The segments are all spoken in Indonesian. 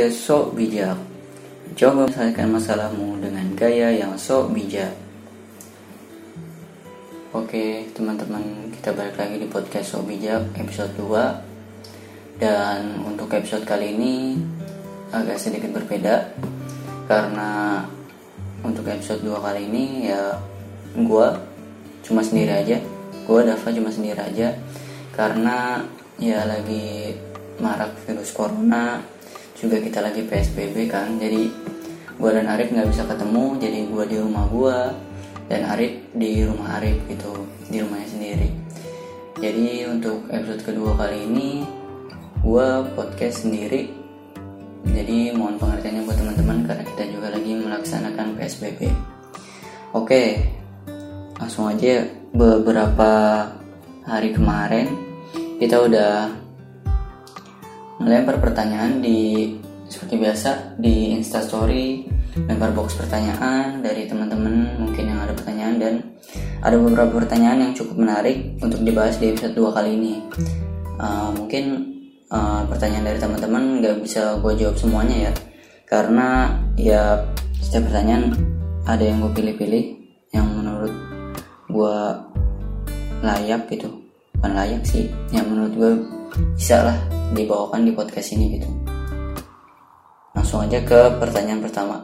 podcast Sok Bijak. Coba menyelesaikan masalahmu dengan gaya yang sok bijak. Oke, teman-teman, kita balik lagi di podcast Sok Bijak episode 2. Dan untuk episode kali ini agak sedikit berbeda karena untuk episode 2 kali ini ya gua cuma sendiri aja. Gua Dava cuma sendiri aja karena ya lagi marak virus corona juga kita lagi PSBB kan jadi gue dan Arif nggak bisa ketemu jadi gue di rumah gue dan Arif di rumah Arif gitu di rumahnya sendiri. Jadi untuk episode kedua kali ini gue podcast sendiri. Jadi mohon pengertiannya buat teman-teman karena kita juga lagi melaksanakan PSBB oke langsung aja. Beberapa hari kemarin kita udah melempar pertanyaan di seperti biasa di instastory lempar box pertanyaan dari teman-teman mungkin yang ada pertanyaan dan ada beberapa pertanyaan yang cukup menarik untuk dibahas di episode 2 kali ini. Uh, mungkin uh, pertanyaan dari teman-teman nggak bisa gue jawab semuanya ya karena ya setiap pertanyaan ada yang gue pilih-pilih yang menurut gue layak gitu. Bukan layak sih yang menurut gue bisa lah dibawakan di podcast ini gitu. Langsung aja ke pertanyaan pertama.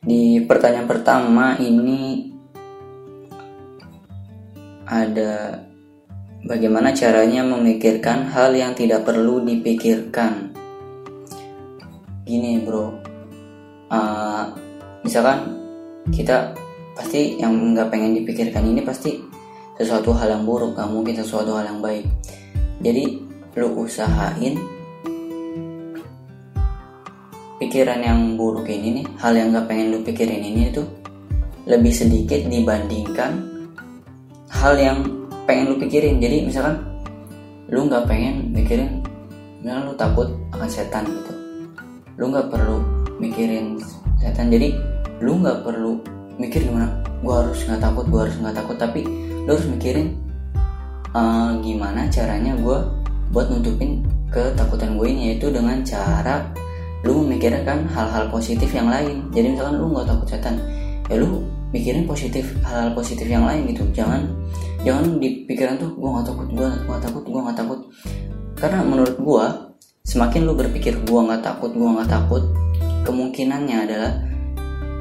Di pertanyaan pertama ini ada bagaimana caranya memikirkan hal yang tidak perlu dipikirkan? Gini bro. Uh, misalkan kita pasti yang nggak pengen dipikirkan ini pasti sesuatu hal yang buruk gak mungkin sesuatu hal yang baik. Jadi lu usahain pikiran yang buruk ini nih hal yang gak pengen lu pikirin ini tuh lebih sedikit dibandingkan hal yang pengen lu pikirin. Jadi misalkan lu nggak pengen mikirin misalkan lu takut akan setan gitu. Lu nggak perlu mikirin setan. Jadi lu nggak perlu mikir gimana gua harus nggak takut gua harus nggak takut. Tapi lu harus mikirin uh, gimana caranya gue buat nutupin ketakutan gue ini yaitu dengan cara lu memikirkan hal-hal positif yang lain. Jadi misalkan lu nggak takut setan ya lu mikirin positif hal-hal positif yang lain gitu. Jangan jangan di pikiran tuh gue nggak takut gue nggak takut gue nggak takut. Karena menurut gue semakin lu berpikir gue nggak takut gue nggak takut kemungkinannya adalah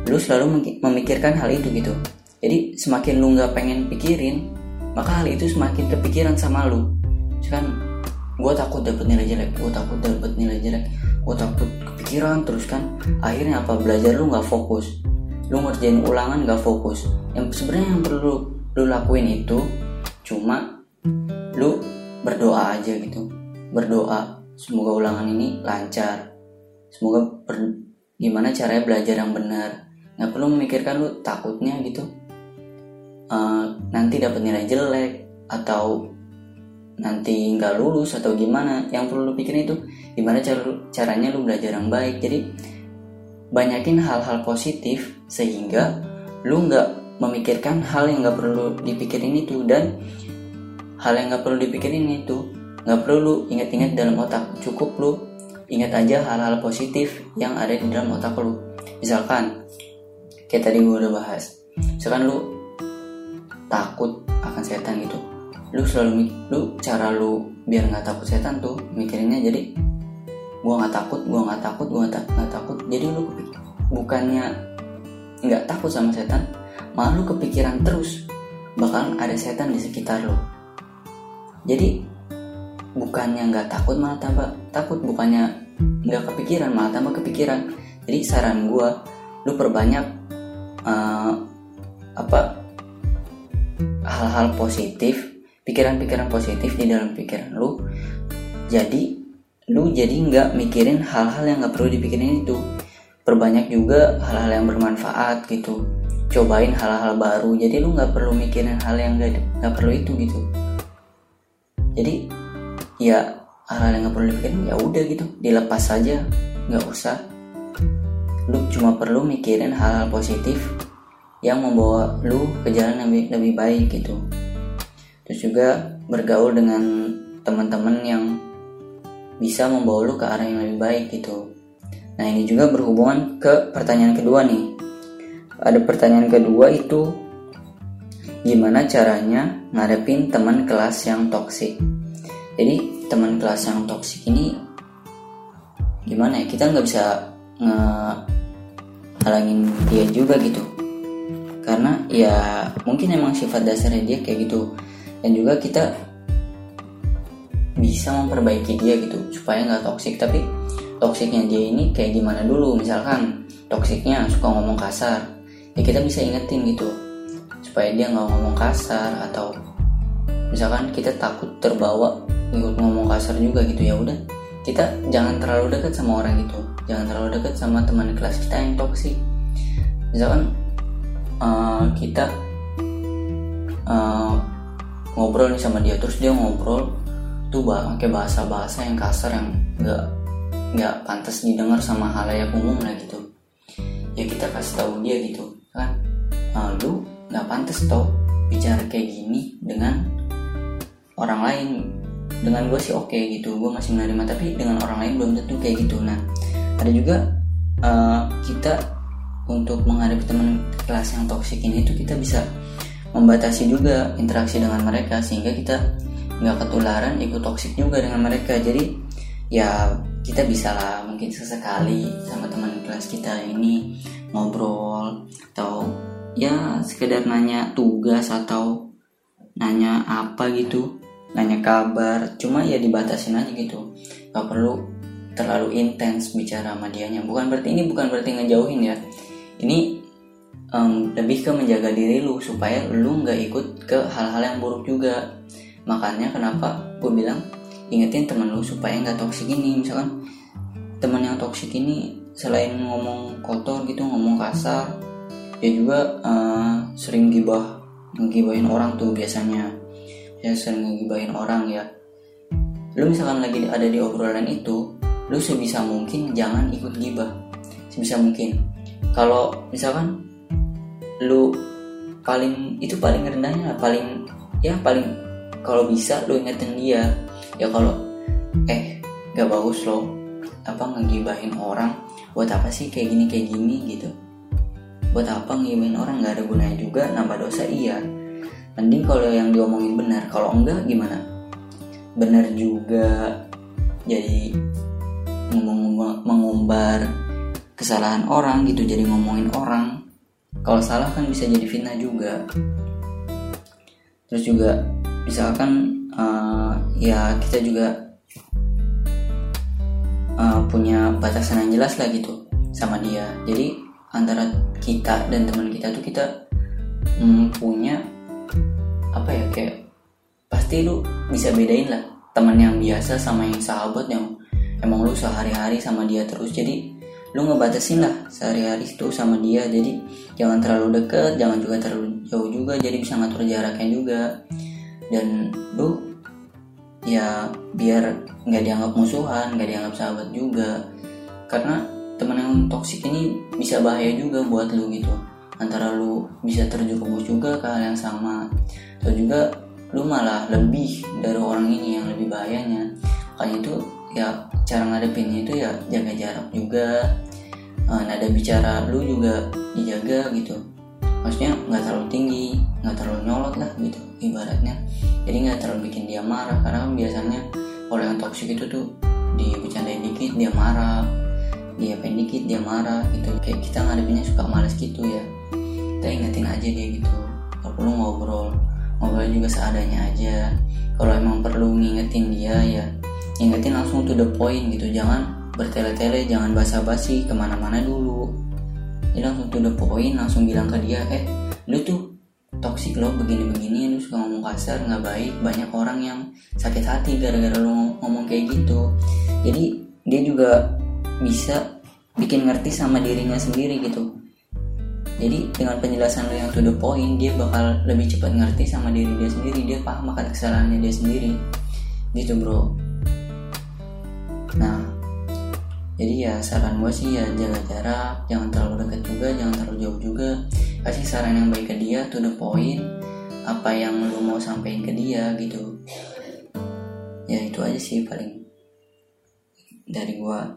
lu selalu memikirkan hal itu gitu jadi semakin lu nggak pengen pikirin maka hal itu semakin kepikiran sama lu. Kan gue takut dapet nilai jelek gue takut dapet nilai jelek. Gue takut kepikiran terus kan. Akhirnya apa? Belajar lu nggak fokus. Lu ngerjain ulangan nggak fokus. Yang sebenarnya yang perlu lu lakuin itu cuma lu berdoa aja gitu. Berdoa semoga ulangan ini lancar. Semoga gimana caranya belajar yang benar? Nggak perlu memikirkan lu takutnya gitu uh, nanti dapat nilai jelek atau nanti nggak lulus atau gimana yang perlu lu pikirin itu gimana cara caranya lu belajar yang baik. Jadi banyakin hal-hal positif sehingga lu nggak memikirkan hal yang nggak perlu dipikirin itu dan hal yang nggak perlu dipikirin itu nggak perlu lu ingat-ingat dalam otak. Cukup lu ingat aja hal-hal positif yang ada di dalam otak lu. Misalkan kayak tadi gue udah bahas. Misalkan lu takut akan setan gitu. Lu selalu lu cara lu biar nggak takut setan tuh mikirinnya jadi gua nggak takut gua nggak takut gua nggak takut. Jadi lu bukannya nggak takut sama setan malah lu kepikiran terus bakal ada setan di sekitar lu. Jadi bukannya nggak takut malah tambah takut bukannya nggak kepikiran malah tambah kepikiran. Jadi saran gua lu perbanyak uh, apa hal-hal positif pikiran-pikiran positif di dalam pikiran lu jadi lu jadi nggak mikirin hal-hal yang nggak perlu dipikirin itu. Perbanyak juga hal-hal yang bermanfaat gitu. Cobain hal-hal baru jadi lu nggak perlu mikirin hal yang nggak perlu itu gitu. Jadi ya hal-hal yang nggak perlu dipikirin ya udah gitu dilepas saja nggak usah. Lu cuma perlu mikirin hal-hal positif yang membawa lu ke jalan yang lebih, lebih baik gitu. Terus juga bergaul dengan teman-teman yang bisa membawa lu ke arah yang lebih baik gitu. Nah ini juga berhubungan ke pertanyaan kedua nih. Ada pertanyaan kedua itu gimana caranya ngadepin teman kelas yang toksik jadi teman kelas yang toksik ini gimana ya? Kita nggak bisa nge halangin dia juga gitu karena ya mungkin emang sifat dasarnya dia kayak gitu. Dan juga kita bisa memperbaiki dia gitu supaya nggak toksik tapi toksiknya dia ini kayak gimana dulu? Misalkan toksiknya suka ngomong kasar ya kita bisa ingetin gitu. Supaya dia nggak ngomong kasar atau misalkan kita takut terbawa ikut ngomong kasar juga gitu ya udah. Kita jangan terlalu dekat sama orang itu jangan terlalu dekat sama teman kelas kita yang toksik misalkan uh, kita uh, ngobrol nih sama dia. Terus dia ngobrol tuh pakai bahasa-bahasa yang kasar yang nggak nggak pantas didengar sama halayak umum lah gitu. Ya kita kasih tahu dia gitu kan uh, lu nggak pantas tau bicara kayak gini dengan orang lain. Dengan gue sih oke okay, gitu gue masih menerima tapi dengan orang lain belum tentu kayak gitu. Nah ada juga uh, kita untuk menghadapi teman kelas yang toksik ini tuh kita bisa membatasi juga interaksi dengan mereka sehingga kita nggak ketularan ikut toksik juga dengan mereka. Jadi ya kita bisa lah mungkin sesekali sama teman kelas kita ini ngobrol atau ya sekedar nanya tugas atau nanya apa gitu nanya kabar. Cuma ya dibatasin aja gitu. Nggak perlu terlalu intens bicara sama dianya. Bukan berarti ini bukan berarti ngejauhin ya ini um, lebih ke menjaga diri lu supaya lu nggak ikut ke hal-hal yang buruk juga. Makanya kenapa gue bilang ingetin temen lu supaya nggak toksik ini. Misalkan teman yang toksik ini selain ngomong kotor gitu ngomong kasar dia juga uh, sering gibah ngegibahin orang tuh biasanya. Ya sering ngegibahin orang ya. Lu misalkan lagi ada di obrolan itu lu sebisa mungkin jangan ikut gibah. Sebisa mungkin kalau misalkan lu paling itu paling rendahnya paling ya paling kalau bisa lu ingetin dia. Ya kalau eh gak bagus loh apa ngegibahin orang buat apa sih kayak gini kayak gini gitu. Buat apa ngegibahin orang nggak ada gunanya juga nambah dosa iya. Mending kalau yang diomongin benar kalau enggak gimana? Benar juga. Jadi mengumbar kesalahan orang gitu jadi ngomongin orang. Kalau salah kan bisa jadi fitnah juga. Terus juga misalkan uh, ya kita juga uh, punya batasan yang jelas lah gitu sama dia. Jadi antara kita dan teman kita tuh kita mm, punya apa ya kayak pasti lu bisa bedain lah teman yang biasa sama yang sahabat yang emang lu sehari-hari sama dia terus. Jadi lu ngebatasin lah sehari-hari itu sama dia. Jadi jangan terlalu deket jangan juga terlalu jauh juga. Jadi bisa ngatur jaraknya juga. Dan lu ya biar nggak dianggap musuhan nggak dianggap sahabat juga. Karena teman yang toksik ini bisa bahaya juga buat lu gitu. Antara lu bisa terjerumus juga ke hal yang sama. Atau juga lu malah lebih dari orang ini yang lebih bahayanya. Makanya itu ya cara ngadepinnya itu ya jaga jarak juga. Uh, nada bicara lu juga dijaga gitu. Maksudnya nggak terlalu tinggi nggak terlalu nyolot lah gitu ibaratnya. Jadi nggak terlalu bikin dia marah karena kan biasanya kalau yang toksik itu tuh dibicarain dikit dia marah. Dia pengen dikit dia marah gitu. Kayak kita ngadepinnya suka males gitu ya. Kita ingetin aja dia gitu. Kalau perlu ngobrol. Ngobrol juga seadanya aja. Kalau emang perlu ngingetin dia ya ingetin langsung to the point gitu. Jangan bertele-tele jangan basa-basi ke mana-mana dulu. Jadi langsung to the point langsung bilang ke dia eh lu tuh toksik loh begini-begini lu suka ngomong kasar nggak baik. Banyak orang yang sakit hati gara-gara lu ngomong kayak gitu. Jadi dia juga bisa bikin ngerti sama dirinya sendiri gitu. Jadi dengan penjelasan lu yang to the point dia bakal lebih cepat ngerti sama diri dia sendiri. Dia paham akan kesalahannya dia sendiri. Gitu bro nah jadi ya saran gue sih ya jaga jarak jangan terlalu dekat juga jangan terlalu jauh juga. Kasih saran yang baik ke dia to the point apa yang lu mau sampaikan ke dia gitu. Ya itu aja sih paling dari gua.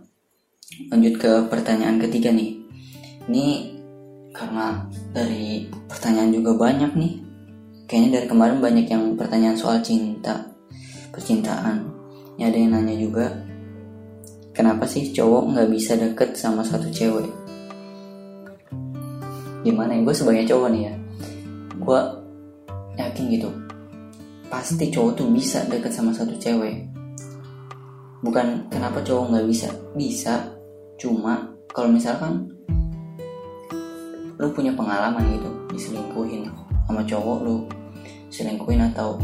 Lanjut ke pertanyaan ketiga nih. Ini karena dari pertanyaan juga banyak nih. Kayaknya dari kemarin banyak yang pertanyaan soal cinta percintaan. Ini ada yang nanya juga kenapa sih cowok nggak bisa deket sama satu cewek? Gimana ya? Gue sebagai cowok nih ya. Gue yakin gitu. Pasti cowok tuh bisa deket sama satu cewek. Bukan kenapa cowok nggak bisa? Bisa. Cuma kalau misalkan lu punya pengalaman gitu diselingkuhin sama cowok lu selingkuhin atau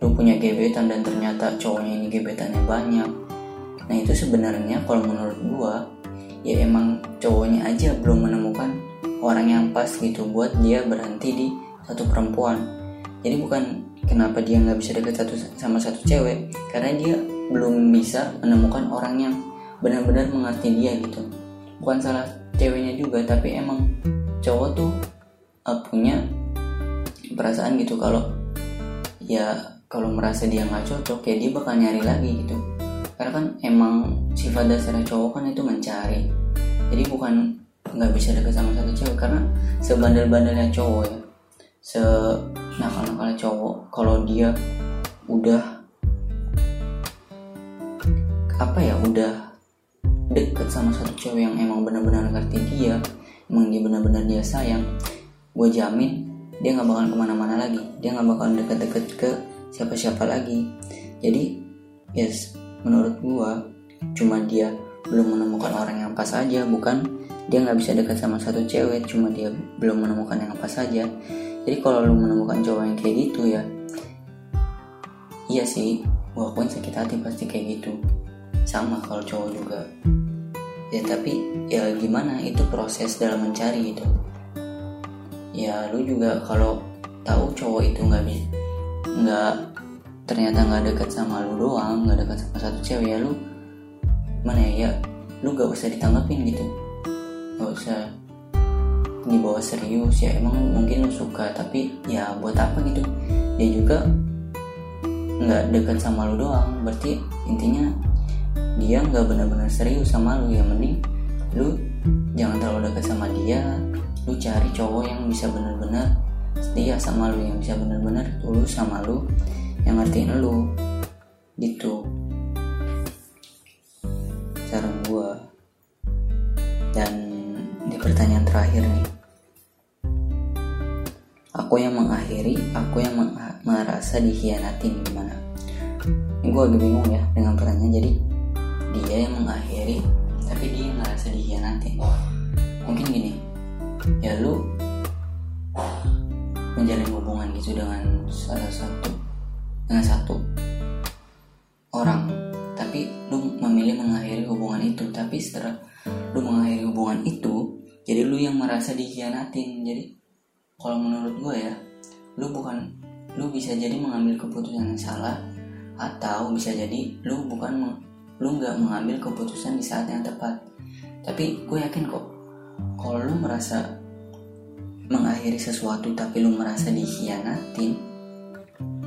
lu punya gebetan dan ternyata cowoknya ini gebetannya banyak nah itu sebenarnya kalau menurut gua ya emang cowoknya aja belum menemukan orang yang pas gitu buat dia berhenti di satu perempuan. Jadi bukan kenapa dia nggak bisa deket satu sama satu cewek karena dia belum bisa menemukan orang yang benar-benar mengerti dia gitu. Bukan salah ceweknya juga tapi emang cowok tuh uh, punya perasaan gitu kalau ya kalau merasa dia nggak cocok ya dia bakal nyari lagi gitu karena kan emang sifat dasarnya cowok kan itu mencari. Jadi bukan nggak bisa deket sama satu cewek karena sebandel-bandelnya cowok ya. Se nakal-nakalnya cowok kalau dia udah apa ya udah deket sama satu cewek yang emang benar-benar ngerti dia emang dia benar-benar dia sayang gue jamin dia nggak bakal ke mana-mana lagi. Dia nggak bakal deket-deket ke siapa-siapa lagi. Jadi yes menurut gue cuma dia belum menemukan orang yang pas aja bukan? Dia nggak bisa dekat sama satu cewek cuma dia belum menemukan yang pas saja jadi kalau lu menemukan cowok yang kayak gitu ya iya sih gue pun sakit hati pasti kayak gitu. Sama kalau cowok juga. Ya tapi ya gimana? Itu proses dalam mencari itu ya lu juga kalau tahu cowok itu nggak bisa nggak ternyata nggak dekat sama lu doang nggak dekat sama satu cewek ya lu mana ya, ya lu gak usah ditanggapin gitu. Gak usah dibawa serius ya emang mungkin lu suka tapi ya buat apa gitu. Dia juga nggak dekat sama lu doang berarti intinya dia nggak benar-benar serius sama lu ya mending lu jangan terlalu dekat sama dia lu cari cowok yang bisa benar-benar setia sama lu yang bisa benar-benar tulus sama lu yang ngertiin lu. Gitu. Cara gua. Dan di pertanyaan terakhir nih. Aku yang mengakhiri aku yang merasa dikhianatin gimana? Ini gue agak bingung ya dengan pertanyaan. Jadi dia yang mengakhiri tapi dia ngerasa dikhianatin. Mungkin gini. Ya lu menjalin hubungan gitu dengan salah satu dengan satu. Orang tapi lu memilih mengakhiri hubungan itu. Tapi setelah lu mengakhiri hubungan itu jadi lu yang merasa dikhianatin. Jadi kalau menurut gue ya lu bukan lu bisa jadi mengambil keputusan yang salah atau bisa jadi lu bukan lu nggak mengambil keputusan di saat yang tepat. Tapi gue yakin kok kalau lu merasa mengakhiri sesuatu tapi lu merasa dikhianatin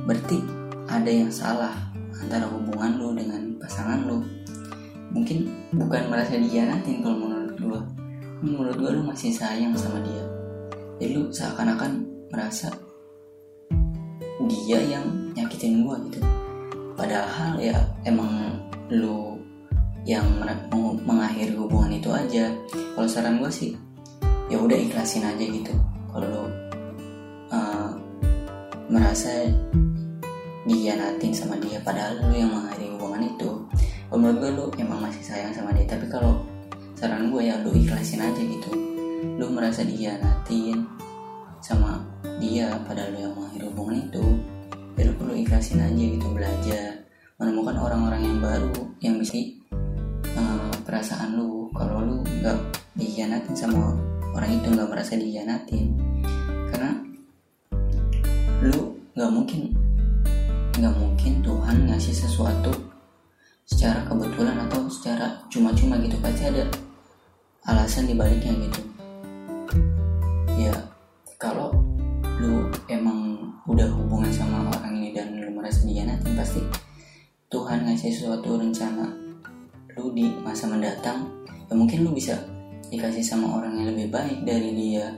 berarti ada yang salah antara hubungan lu dengan pasangan lu. Mungkin bukan merasa dikhianatin kalau menurut gue menurut gue lu masih sayang sama dia. Jadi lu seakan-akan merasa dia yang nyakitin gue gitu. Padahal ya emang lu yang mengakhiri hubungan itu aja. Kalau saran gue sih ya udah ikhlasin aja gitu. Kalau uh, merasa dihianatin sama dia padahal lu yang mengakhiri hubungan itu. Menurut gue lu emang masih sayang sama dia tapi kalau saran gue ya lu ikhlasin aja gitu. Lu merasa dihianatin sama dia padahal lu yang mengakhiri hubungan itu ya lu perlu ikhlasin aja gitu belajar menemukan orang-orang yang baru yang bisa uh, perasaan lu. Kalau lu nggak dikhianatin sama orang itu nggak merasa dikhianatin karena lu nggak mungkin nggak mungkin Tuhan ngasih sesuatu secara kebetulan atau secara cuma-cuma gitu. Pasti ada alasan dibaliknya gitu. Ya kalau lu emang udah hubungan sama orang ini dan lu merasa dikhianatin pasti Tuhan ngasih suatu rencana lu di masa mendatang. Ya mungkin lu bisa dikasih sama orang yang lebih baik dari dia.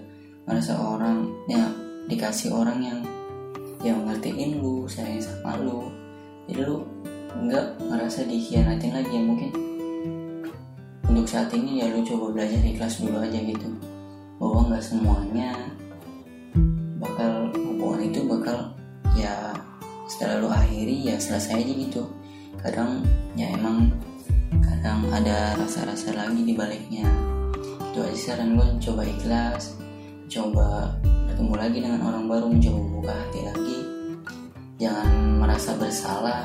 Merasa orang ya dikasih orang yang yang ngertiin lu sayang sama lu. Jadi lu nggak ngerasa dikhianatin lagi ya mungkin. Untuk saat ini ya lu coba belajar ikhlas dulu aja gitu. Bahwa nggak semuanya bakal hubungan itu bakal ya setelah lu akhiri ya selesai aja gitu. Kadang ya emang kadang ada rasa-rasa lagi di baliknya. Itu aja saran gue coba ikhlas coba bertemu lagi dengan orang baru mencoba buka hati lagi. Jangan merasa bersalah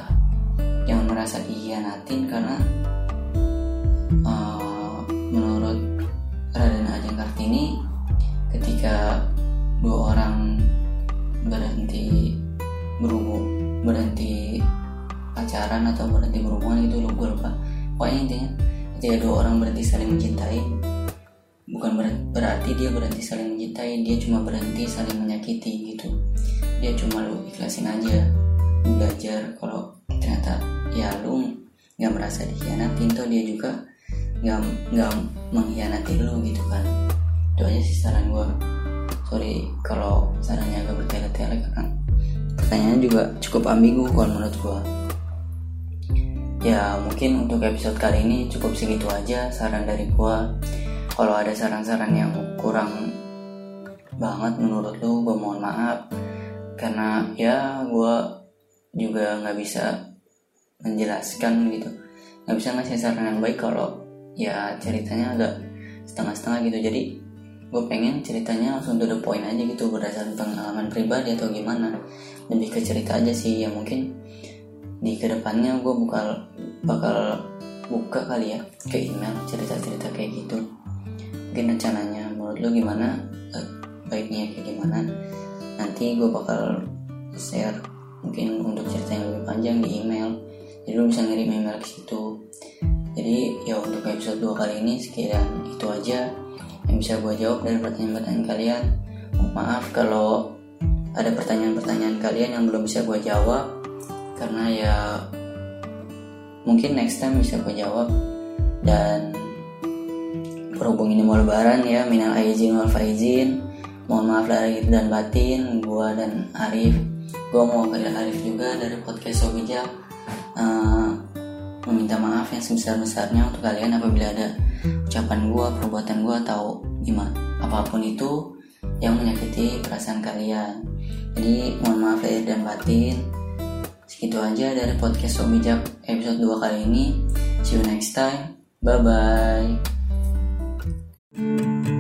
jangan merasa dihianatin karena uh, menurut Raden Ajeng Kartini ketika dua orang berhenti berhubung berhenti pacaran atau berhenti berhubungan itu lu gue lupa pokoknya intinya ketika dua orang berhenti saling mencintai bukan berarti dia berhenti saling mencintai dia cuma berhenti saling menyakiti gitu. Dia cuma lu ikhlasin aja belajar kalau ternyata ya lu nggak merasa dikhianatin tuh dia juga nggak nggak mengkhianati lu gitu kan. Itu aja sih saran gue sorry kalau sarannya agak bertele-tele karena pertanyaannya juga cukup ambigu kalau menurut gue ya mungkin untuk episode kali ini cukup segitu aja saran dari gua kalau ada saran-saran yang kurang banget menurut lu gue mohon maaf. Karena ya gua juga nggak bisa menjelaskan gitu. Nggak bisa ngasih saran yang baik kalau ya ceritanya agak setengah-setengah gitu. Jadi gue pengen ceritanya langsung to the point aja gitu berdasarkan pengalaman pribadi atau gimana. Lebih ke cerita aja sih ya mungkin di ke depannya gue bakal bakal buka kali ya ke email cerita-cerita kayak gitu mungkin rencananya menurut lo gimana? Eh, baiknya kayak gimana? Nanti gue bakal share mungkin untuk cerita yang lebih panjang di email. Jadi lo bisa ngirim email ke situ. Jadi ya untuk episode 2 kali ini sekian itu aja yang bisa gue jawab dari pertanyaan-pertanyaan kalian. Maaf kalau ada pertanyaan-pertanyaan kalian yang belum bisa gue jawab karena ya mungkin next time bisa gue jawab. Dan berhubung ini mau lebaran ya minal aizin wal faizin. Mohon maaf lahir dan batin gue dan Arif. Gue mau ke Arif juga dari podcast Sobijak uh, meminta maaf yang sebesar-besarnya untuk kalian apabila ada ucapan gue, perbuatan gue atau gimana apa pun itu yang menyakiti perasaan kalian. Jadi mohon maaf lahir dan batin. Segitu aja dari podcast Sobijak episode 2 kali ini. See you next time. Thank you.